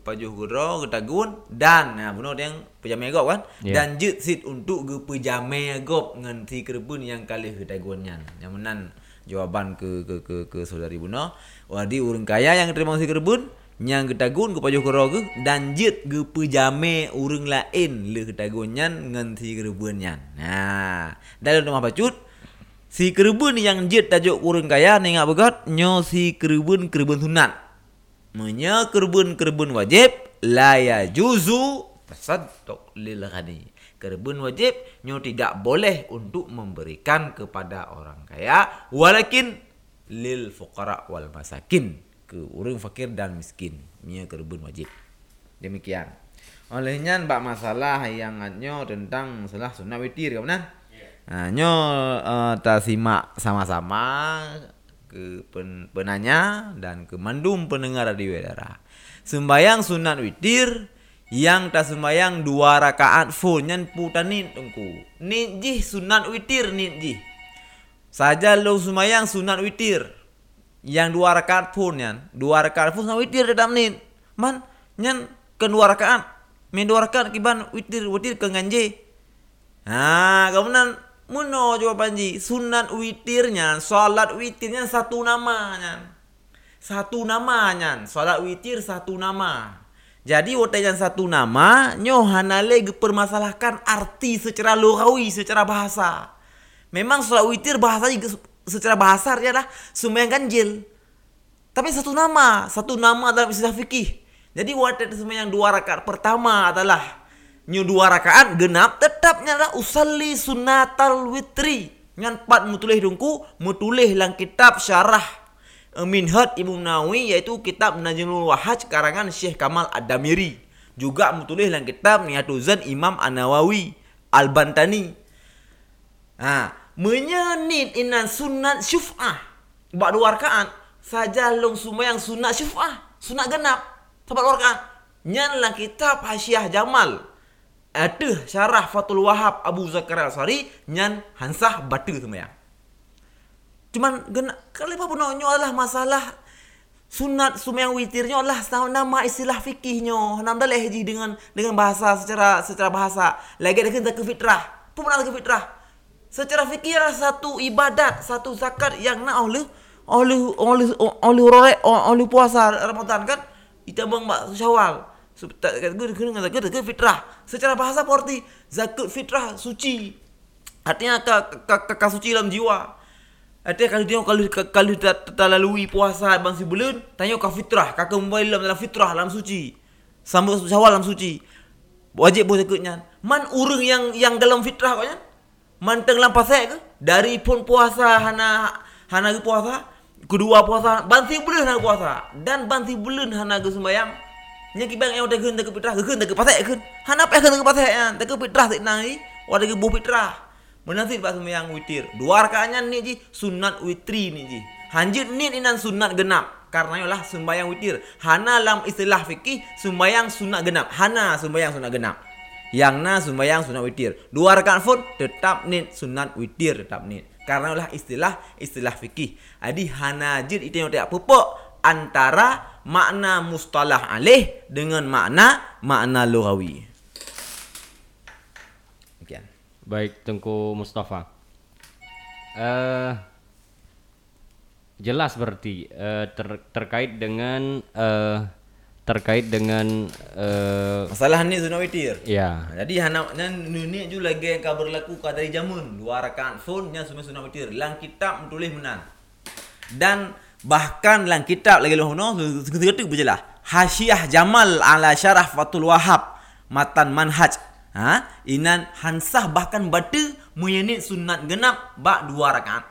pajuh gero ke tagun dan nah bunuh yang pejame gop kan? Ya. dan je sit untuk ke pejame gop ngan si kerbun yang kali ke tagun nyan. Yang menan jawaban ke ke ke, ke saudari bunuh. Wadi urang kaya yang terima si kerbun yang ketagun ke pajuh gero ke dan jet ke pejame urang lain le ketagun nyan ngan si kerbun nyan nah dalam rumah pacut Si kerbun yang jet tajuk urang kaya ni ngak begat nyo si kerbun kerbun sunat. Menya kerbun kerbun wajib la ya juzu tasaddaq lil ghani. Kerbun wajib nyo tidak boleh untuk memberikan kepada orang kaya walakin lil fuqara wal masakin ke orang fakir dan miskin. Menya kerbun wajib. Demikian. Olehnya bak masalah yang nyo tentang masalah sunat witir kawan Nah, nyo uh, ta simak sama-sama ke pen, penanya dan ke mandum pendengar radio daerah. Sembayang sunat witir yang tak sembayang dua rakaat full nyan putanin tengku. Ni jih sunat witir ni jih. Saja lo sembayang sunat witir. Yang dua rakaat full nyan. Dua rakaat sunat witir dalam ni. Man nyan ke dua rakaat. Main dua rakaat kiban witir witir ke nganje. Ha, kemudian Muno jawaban ji sunat witirnya salat witirnya satu namanya satu namanya salat witir satu nama jadi yang satu nama nyo hanale permasalahkan arti secara lugawi secara bahasa memang salat witir bahasa secara bahasa adalah sembahyang ganjil. Tapi satu nama satu nama dalam istilah fikih. Jadi wadah sembahyang dua rakaat pertama adalah nyu dua rakaat genap tetapnya lah usalli sunatal witri. Ngan pat mutulih dungku mutulih lang kitab syarah eh, minhat Ibnu Nawawi yaitu kitab Najmul Wahaj karangan Syekh Kamal Ad-Damiri. Juga mutulih lang kitab Niatuzan Imam An-Nawawi Al-Bantani. Ha menyenit inan sunat syuf'ah bak dua rakaat saja long sembahyang sunat syuf'ah sunat genap sabat dua rakaat nyan lang kitab Hasyiah Jamal ada syarah Fatul Wahab Abu Zakaria Al-Sari nyan hansah batu sembahyang. Cuman gena kalau apa pun adalah masalah sunat sembahyang witirnya adalah nama istilah fikihnya. Nam dah lehji dengan dengan bahasa secara secara bahasa. Lagi ada kena ke fitrah. Pun pernah ke fitrah. Secara adalah satu ibadat, satu zakat yang nak oleh oleh oleh oleh oleh oleh puasa Ramadan kan. Kita bang Syawal fitrah. Secara bahasa porti zakat fitrah suci. Artinya kakak suci dalam jiwa. Artinya kalau dia kalau kalau terlalui puasa bang si bulan, tanya kau fitrah, kakak mobile dalam dalam fitrah dalam suci. Sambut syawal dalam suci. Wajib boleh zakatnya. Man urang yang yang dalam fitrah kau Man tengah pasal ke? Dari pun puasa hana hana ke puasa, kedua puasa, banti bulan hana puasa dan banti bulan hana ke sembahyang. Nya kibang yang udah genda ke fitrah, genda ke pasal kan. Hana apa genda ke pasal kan? Tak ke fitrah tak nai, wadah ke buh fitrah. Menasib bak sembahyang witir. Dua rakaatnya ni ji sunat witri ni ji. Hanjit ni inan sunat genap. Karena lah sembahyang witir. Hana dalam istilah fikih sembahyang sunat genap. Hana sembahyang sunat genap. Yang na sembahyang sunat witir. Dua rakaat pun tetap ni sunat witir tetap ni. Karena lah istilah istilah fikih. Jadi hanajid itu yang tidak pupuk antara makna mustalah alih dengan makna makna lughawi. Sekian. Baik, Tengku Mustafa. Eh jelas berarti eh, ter- terkait dengan eh, terkait dengan eh, Masalah ni sunat witir. ya. Jadi anak ni ju lagi yang kau berlaku kau dari jamun dua rakaat phone nya semua sunat witir. Lang kitab menulis menan. Dan bahkan lang kitab lagi loh no seketika berjelas. Hasyiah Jamal ala Syarah Fatul Wahab matan manhaj. Ha? Inan Hansah bahkan baca menyenit sunat genap bak dua rakaat.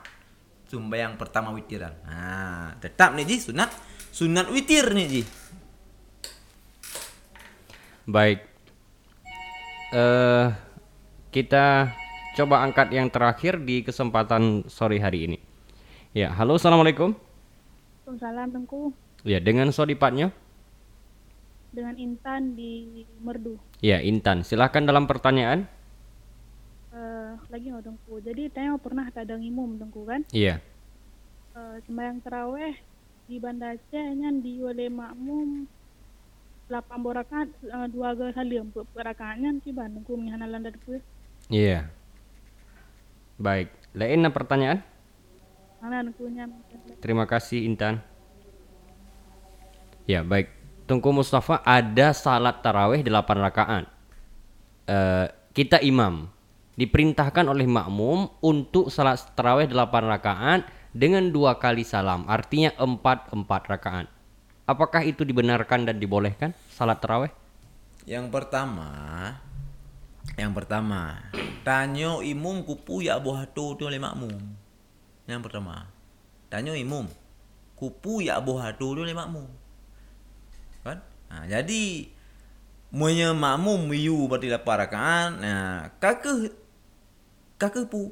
Sumbayang pertama witiran. Ha, tetap ni ji sunat sunat witir ni ji. Baik. Eh kita coba angkat yang terakhir di kesempatan sore hari ini. Ya, halo assalamualaikum. Waalaikumsalam Tengku Ya, dengan sodipatnya. dengan Intan di Merdu. Ya, Intan. Silahkan dalam pertanyaan. Eh, lagi nggak Tengku. Jadi Tanya pernah ada ngimum Tengku kan? Iya. Eh, sembahyang teraweh di Banda Aceh di oleh makmum 8 borakat uh, dua ga salim per rakaatnya si Bandung ku mihanalan dan ku Iya. Baik. Lain pertanyaan? mana ku nya Terima kasih Intan. Ya, baik. Tungku Mustafa ada salat tarawih 8 rakaat. Eh, kita imam diperintahkan oleh makmum untuk salat tarawih 8 rakaat dengan dua kali salam, artinya 4 4 rakaat. Apakah itu dibenarkan dan dibolehkan salat tarawih? Yang pertama, yang pertama, tanyo imum kupu ya abu hatu tu oleh makmum. Yang pertama, tanyo imum kupu ya abu hatu tu oleh makmum. Kan? Ha, jadi Muanya makmum miyu berarti lapar rakaat. Nah, kakek kakek pu.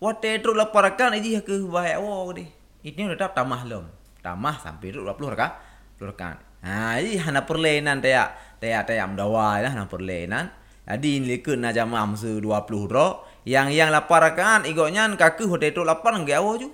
Wate terus lapar rakaat ini kakek baik awak ni. Ini udah tamah lom. Tamah sampai tu 20 rakaat. 20 rakaat. Ha, ini hana perlenan taya taya taya mdawa lah hana perlenan. Jadi ini ke na jamaah masa 20 ro. Yang yang lapar rakaat igoknya kakek hotel tu lapar ngai awak ju.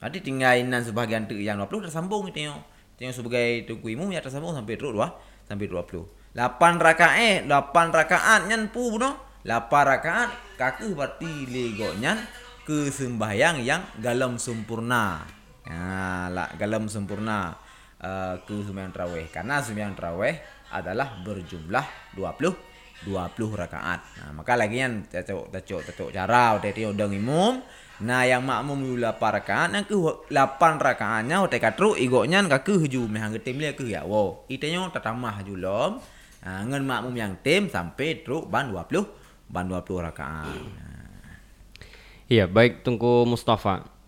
Jadi tinggal inan sebahagian tu yang 20 dah sambung itu tengok. Tengok sebagai tuku imum ya tersambung sampai terus dua sampai 20. 8 rakaat eh 8 rakaat nyan pu no. 8 rakaat kaku berarti lego nyan ke sembahyang yang galam sempurna. Ha la galam sempurna uh, ke sembahyang tarawih. Karena sembahyang tarawih adalah berjumlah 20 20 rakaat. Nah, maka lagi yang tacok tacok tacok cara tadi udang imum Nah yang makmum yu 8 rakaat yang ke 8 rakaatnya hote katru igoknya kaku huju mehang getim dia ke ya wo. Itenyo tatamah julom. Ha, ngan makmum yang tim sampai truk ban 20 ban 20 rakaat. Iya, baik Tungku Mustafa.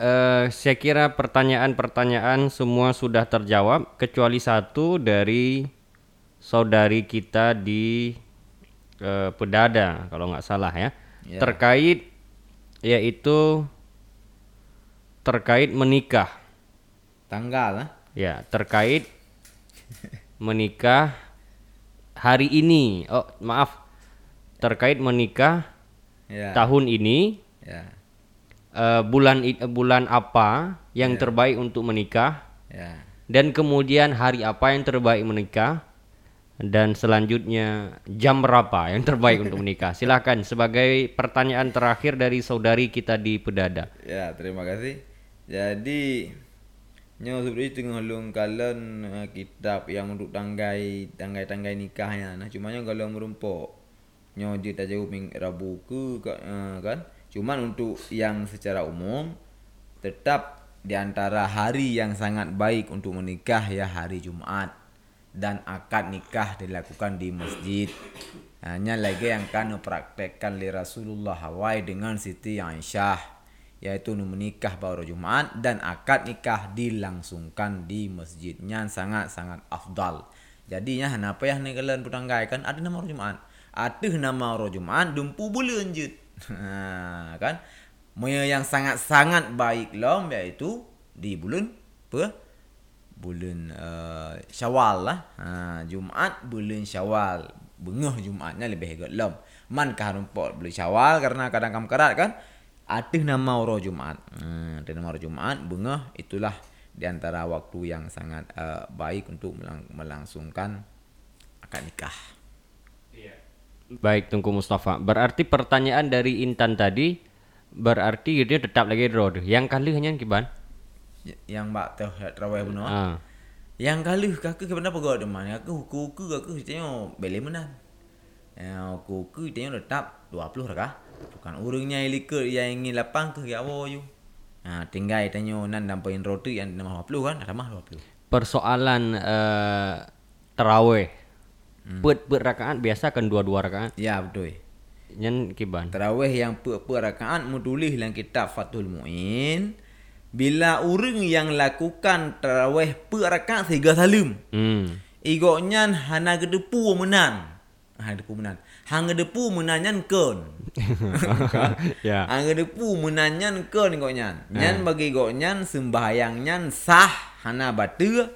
Eh, saya kira pertanyaan-pertanyaan semua sudah terjawab kecuali satu dari saudari kita di eh, Pedada kalau nggak salah ya. Ya. Terkait yaitu terkait menikah. Tanggal ha? Ya, terkait menikah hari ini. Oh, maaf. Terkait menikah Ya. tahun ini Ya. Eh, bulan eh, bulan apa yang Ya. terbaik untuk menikah Ya. dan kemudian hari apa yang terbaik menikah dan selanjutnya jam berapa yang terbaik untuk menikah. Silakan sebagai pertanyaan terakhir dari saudari kita di Pedada. Ya, terima kasih. Jadi nyo sebenarnya tengah long kalen uh, kitab yang untuk tanggai tanggai-tanggai nikahnya. Nah, cuma kalau merumpok nyo je tak jauh ming Rabu ke uh, kan. Cuman untuk yang secara umum tetap di antara hari yang sangat baik untuk menikah ya hari Jumat dan akad nikah dilakukan di masjid. Hanya lagi yang kan praktekkan li Rasulullah Hawaii dengan Siti Aisyah yaitu menikah baru Jumat dan akad nikah dilangsungkan di masjidnya sangat-sangat afdal. Jadinya kenapa ya kalian putanggai kan ada nama Jumat. Atih nama Jumaat dumpu bulan je. Ha, kan? Moya yang sangat-sangat baik lom iaitu di bulan apa? Bulan uh, Syawal lah. Ha, Jumaat bulan Syawal. Bengah Jumaatnya lebih hebat lom. Man kah rumput bulan Syawal karena kadang kam kerat kan? Atih nama orang Jumaat. Ha, ada nama orang Jumaat bengah itulah di antara waktu yang sangat uh, baik untuk melang melangsungkan akad nikah. Baik Tungku Mustafa. Berarti pertanyaan dari Intan tadi berarti dia tetap lagi road. Yang kali hanya kiban? Y- Yang mbak tahu terawih benar. Ah. Yang kali kakak kepada apa gak deman? Kakak huku-huku kakak tengok beli menang. Yang huku-huku tengok tetap 20 rakah. Bukan urungnya ilikut yang ingin lapang ke ya apa you. Ha, tinggal tanya nan dampain roti yang nama 20 kan? Ada mah 20. Persoalan uh, terawih. Hmm. Put put rakaat biasa kan dua-dua rakaat. Ya betul. Nyen kiban. Tarawih yang per-per rakaat menulis dalam kitab Fathul Muin bila orang yang lakukan tarawih per rakaat tiga salim Hmm. igoknya hana gedepu menan ha gedepu menan hang gedepu menanyan kon ya. hang gedepu menanyan kon igoknya nyan bagi igoknya sembahyangnya sah hana batu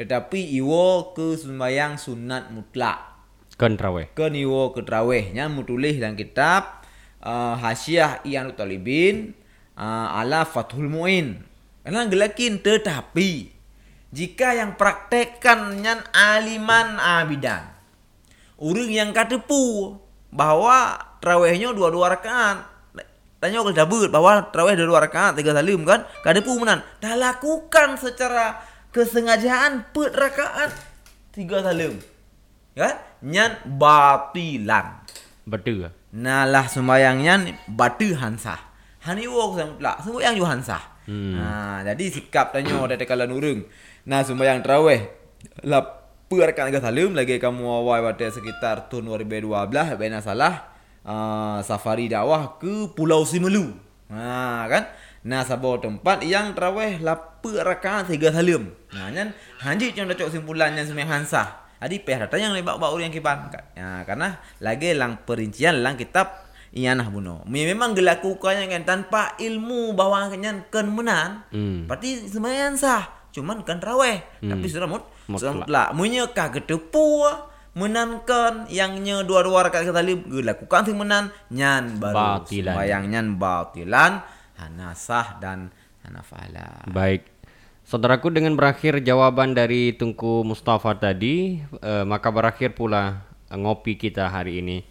tetapi iwo ke sembahyang sunat mutlak Kan terawih. ke niwo ke terawihnya mutulis dalam kitab uh, Hasyiah Ian Talibin uh, ala Fathul Muin. Karena gelakin tetapi jika yang praktekkannya aliman abidan. Orang yang katepu bahwa terawihnya dua-dua rakaat. Tanya kalau dabut bahwa terawih dua rakaat tiga salim kan kadepu menan. Dah lakukan secara kesengajaan per rakaat tiga salim. Kan? Nyan batilan. Betul. Nalah sembayangnya batu hansah. Hani wo sang pula sembayang ju hansah. Hmm. Ha, jadi sikap tanya dari kala nurung. Nah sembayang tarawih lah perkan ke salim lagi kamu awal pada sekitar tahun 2012 bena salah uh, safari dakwah ke Pulau Simelu. Ha kan? Nah sabar tempat yang tarawih lah perkan tiga salim. Nah nyan hanji cuma dah simpulannya sembahyang hansah. Adi peh yang lebak bau yang kiban. Ya, karena lagi lang perincian lang kitab ianah buno. Memang dilakukannya kan tanpa ilmu bahwa kenyan kan menan. Hmm. Berarti sembahyang sah. Cuman kan raweh. Hmm. Tapi sudah mut. Sudah mutlak. Munya kah gedepu menankan yang nya dua-dua rakaat kata lib dilakukan sing menan nyan baru Batilan. sembahyang nyan batilan hana sah dan hana fahala. Baik. Saudaraku dengan berakhir jawaban dari Tungku Mustafa tadi, eh, maka berakhir pula eh, ngopi kita hari ini.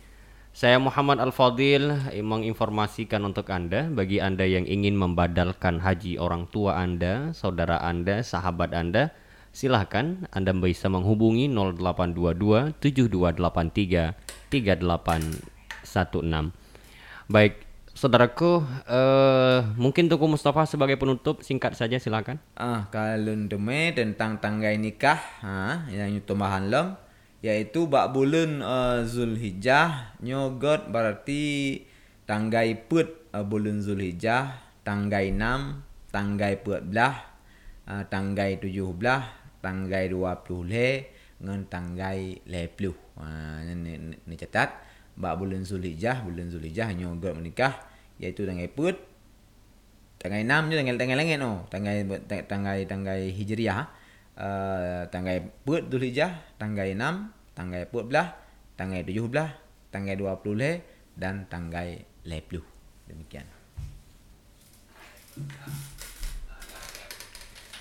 Saya Muhammad Al-Fadil eh, menginformasikan untuk Anda bagi Anda yang ingin membadalkan haji orang tua Anda, saudara Anda, sahabat Anda, silahkan Anda bisa menghubungi 0822 7283 3816. Baik, saudaraku, eh, mungkin Tungku Mustafa sebagai penutup singkat saja silakan. Ah, kalau deme tentang tanggai nikah, ha, yang itu tambahan lem, yaitu bak bulan uh, Zulhijjah, nyogot berarti tanggai put uh, bulan Zulhijjah, tanggai 6, tanggai 14, uh, tanggai 17, tanggai 20 le, ngan tanggai 20. Ha, ni, ni, ni catat, bak bulan Zulhijjah, bulan Zulhijjah nyogot menikah, yaitu tanggai put, tanggal 6 je tanggal tanggal langit no. Tanggal tang- tanggal tanggal Hijriah. Uh, tanggal Put Zulhijjah, tanggal 6, tanggal 14, tanggal 17, tanggal 20 le dan tanggal 20. Demikian.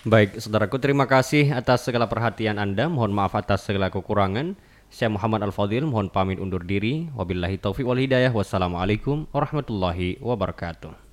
Baik, saudaraku terima kasih atas segala perhatian Anda. Mohon maaf atas segala kekurangan. Saya Muhammad Al-Fadil, mohon pamit undur diri. Wabillahi taufiq wal hidayah. Wassalamualaikum warahmatullahi wabarakatuh.